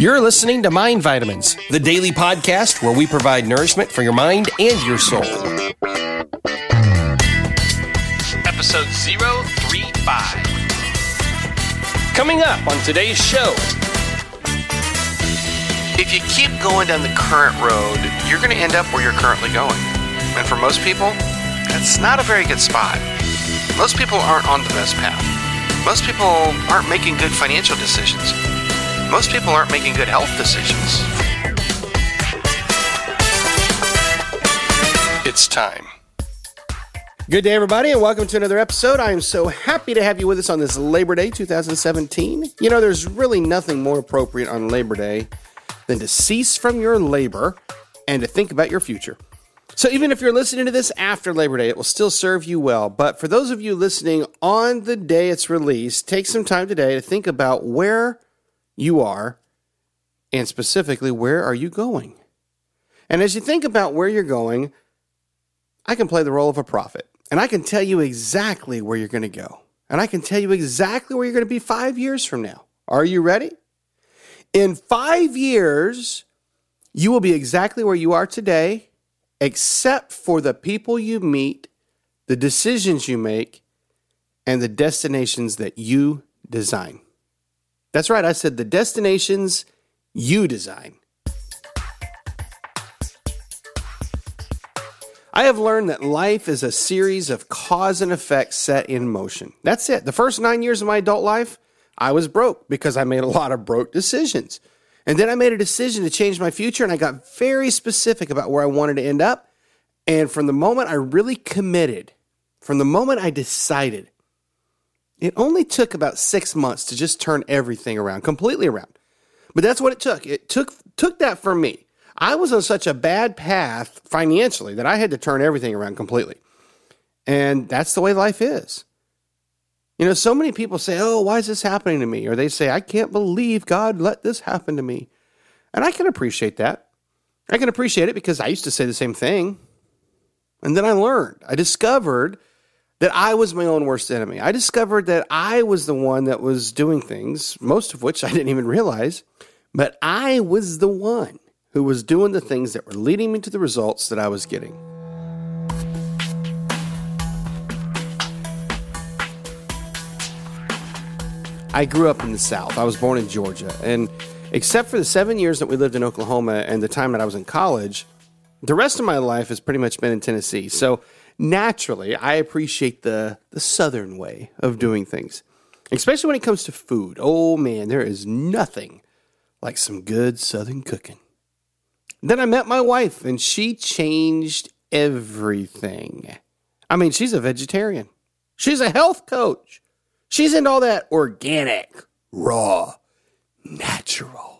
You're listening to Mind Vitamins, the daily podcast where we provide nourishment for your mind and your soul. Episode 035. Coming up on today's show, If you keep going down the current road, you're going to end up where you're currently going. And for most people, that's not a very good spot. Most people aren't on the best path. Most people aren't making good financial decisions. Most people aren't making good health decisions. it's time. Good day, everybody, and welcome to another episode. I am so happy to have you with us on this Labor Day 2017. You know, there's really nothing more appropriate on Labor Day than to cease from your labor and to think about your future. So, even if you're listening to this after Labor Day, it will still serve you well. But for those of you listening on the day it's released, take some time today to think about where you are and specifically where are you going. And as you think about where you're going, I can play the role of a prophet and I can tell you exactly where you're going to go. And I can tell you exactly where you're going to be five years from now. Are you ready? In five years, you will be exactly where you are today, except for the people you meet, the decisions you make, and the destinations that you design. That's right, I said the destinations you design. I have learned that life is a series of cause and effect set in motion. That's it. The first nine years of my adult life, I was broke because I made a lot of broke decisions. And then I made a decision to change my future, and I got very specific about where I wanted to end up. And from the moment I really committed, from the moment I decided, it only took about six months to just turn everything around, completely around. But that's what it took. It took took that from me. I was on such a bad path financially that I had to turn everything around completely. And that's the way life is. You know, so many people say, Oh, why is this happening to me? Or they say, I can't believe God let this happen to me. And I can appreciate that. I can appreciate it because I used to say the same thing. And then I learned, I discovered that I was my own worst enemy. I discovered that I was the one that was doing things, most of which I didn't even realize, but I was the one who was doing the things that were leading me to the results that I was getting. I grew up in the South. I was born in Georgia. And except for the seven years that we lived in Oklahoma and the time that I was in college, the rest of my life has pretty much been in Tennessee. So naturally, I appreciate the, the Southern way of doing things, especially when it comes to food. Oh man, there is nothing like some good Southern cooking. Then I met my wife, and she changed everything. I mean, she's a vegetarian, she's a health coach, she's into all that organic, raw, natural.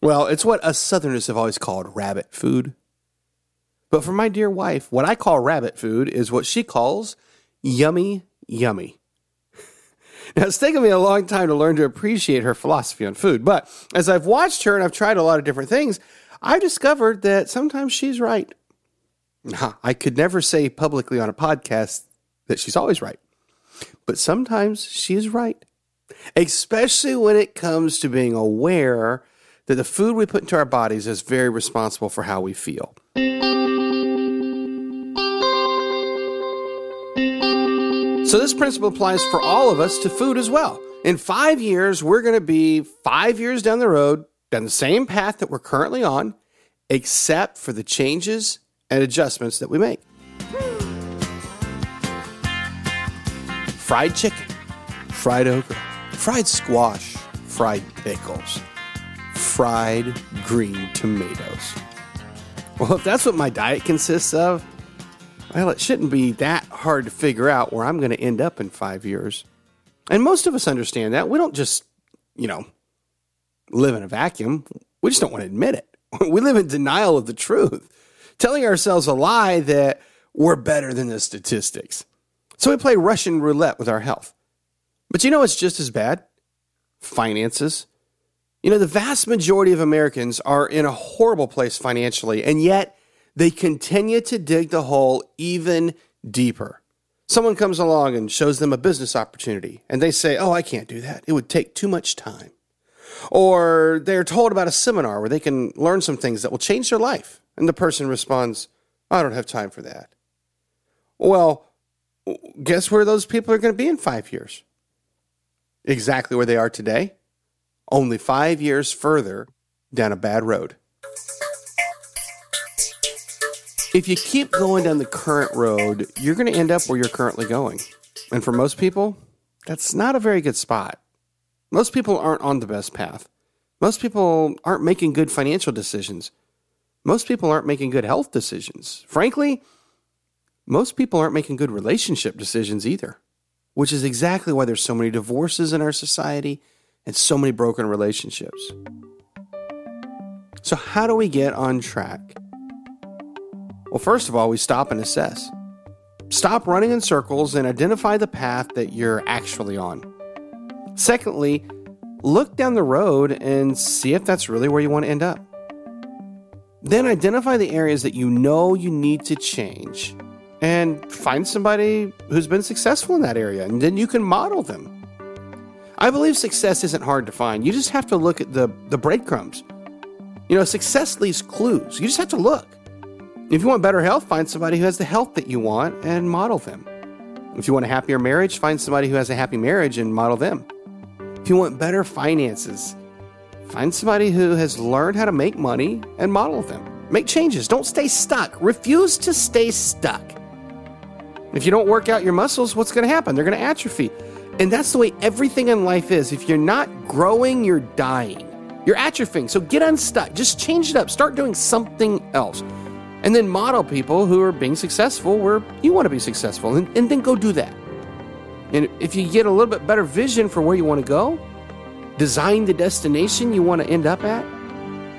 Well, it's what us Southerners have always called rabbit food. But for my dear wife, what I call rabbit food is what she calls yummy, yummy. Now, it's taken me a long time to learn to appreciate her philosophy on food, but as I've watched her and I've tried a lot of different things, I've discovered that sometimes she's right. I could never say publicly on a podcast that she's always right, but sometimes she is right, especially when it comes to being aware that the food we put into our bodies is very responsible for how we feel. So, this principle applies for all of us to food as well. In five years, we're going to be five years down the road, down the same path that we're currently on, except for the changes and adjustments that we make. Fried chicken, fried okra, fried squash, fried pickles, fried green tomatoes. Well, if that's what my diet consists of, well, it shouldn't be that hard to figure out where I'm going to end up in five years. And most of us understand that. We don't just, you know, live in a vacuum. We just don't want to admit it. We live in denial of the truth, telling ourselves a lie that we're better than the statistics. So we play Russian roulette with our health. But you know what's just as bad? Finances. You know, the vast majority of Americans are in a horrible place financially, and yet they continue to dig the hole even deeper. Someone comes along and shows them a business opportunity, and they say, Oh, I can't do that. It would take too much time. Or they're told about a seminar where they can learn some things that will change their life. And the person responds, I don't have time for that. Well, guess where those people are going to be in five years? Exactly where they are today, only five years further down a bad road. If you keep going down the current road, you're going to end up where you're currently going. And for most people, that's not a very good spot. Most people aren't on the best path. Most people aren't making good financial decisions. Most people aren't making good health decisions. Frankly, most people aren't making good relationship decisions either, which is exactly why there's so many divorces in our society and so many broken relationships. So, how do we get on track? Well, first of all, we stop and assess. Stop running in circles and identify the path that you're actually on. Secondly, look down the road and see if that's really where you want to end up. Then identify the areas that you know you need to change and find somebody who's been successful in that area, and then you can model them. I believe success isn't hard to find. You just have to look at the, the breadcrumbs. You know, success leaves clues. You just have to look. If you want better health, find somebody who has the health that you want and model them. If you want a happier marriage, find somebody who has a happy marriage and model them. If you want better finances, find somebody who has learned how to make money and model them. Make changes. Don't stay stuck. Refuse to stay stuck. If you don't work out your muscles, what's going to happen? They're going to atrophy. And that's the way everything in life is. If you're not growing, you're dying. You're atrophying. So get unstuck. Just change it up. Start doing something else and then model people who are being successful where you want to be successful and, and then go do that. And if you get a little bit better vision for where you want to go, design the destination you want to end up at,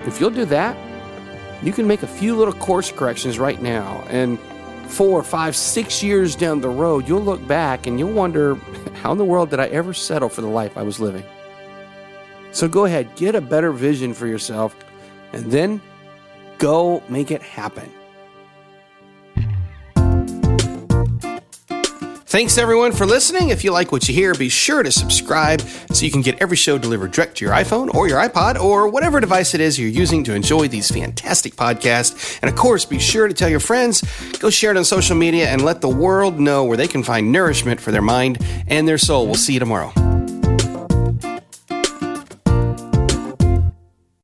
if you'll do that, you can make a few little course corrections right now. And four, five, six years down the road, you'll look back and you'll wonder how in the world did I ever settle for the life I was living? So go ahead, get a better vision for yourself, and then Go make it happen. Thanks everyone for listening. If you like what you hear, be sure to subscribe so you can get every show delivered direct to your iPhone or your iPod or whatever device it is you're using to enjoy these fantastic podcasts. And of course, be sure to tell your friends, go share it on social media, and let the world know where they can find nourishment for their mind and their soul. We'll see you tomorrow.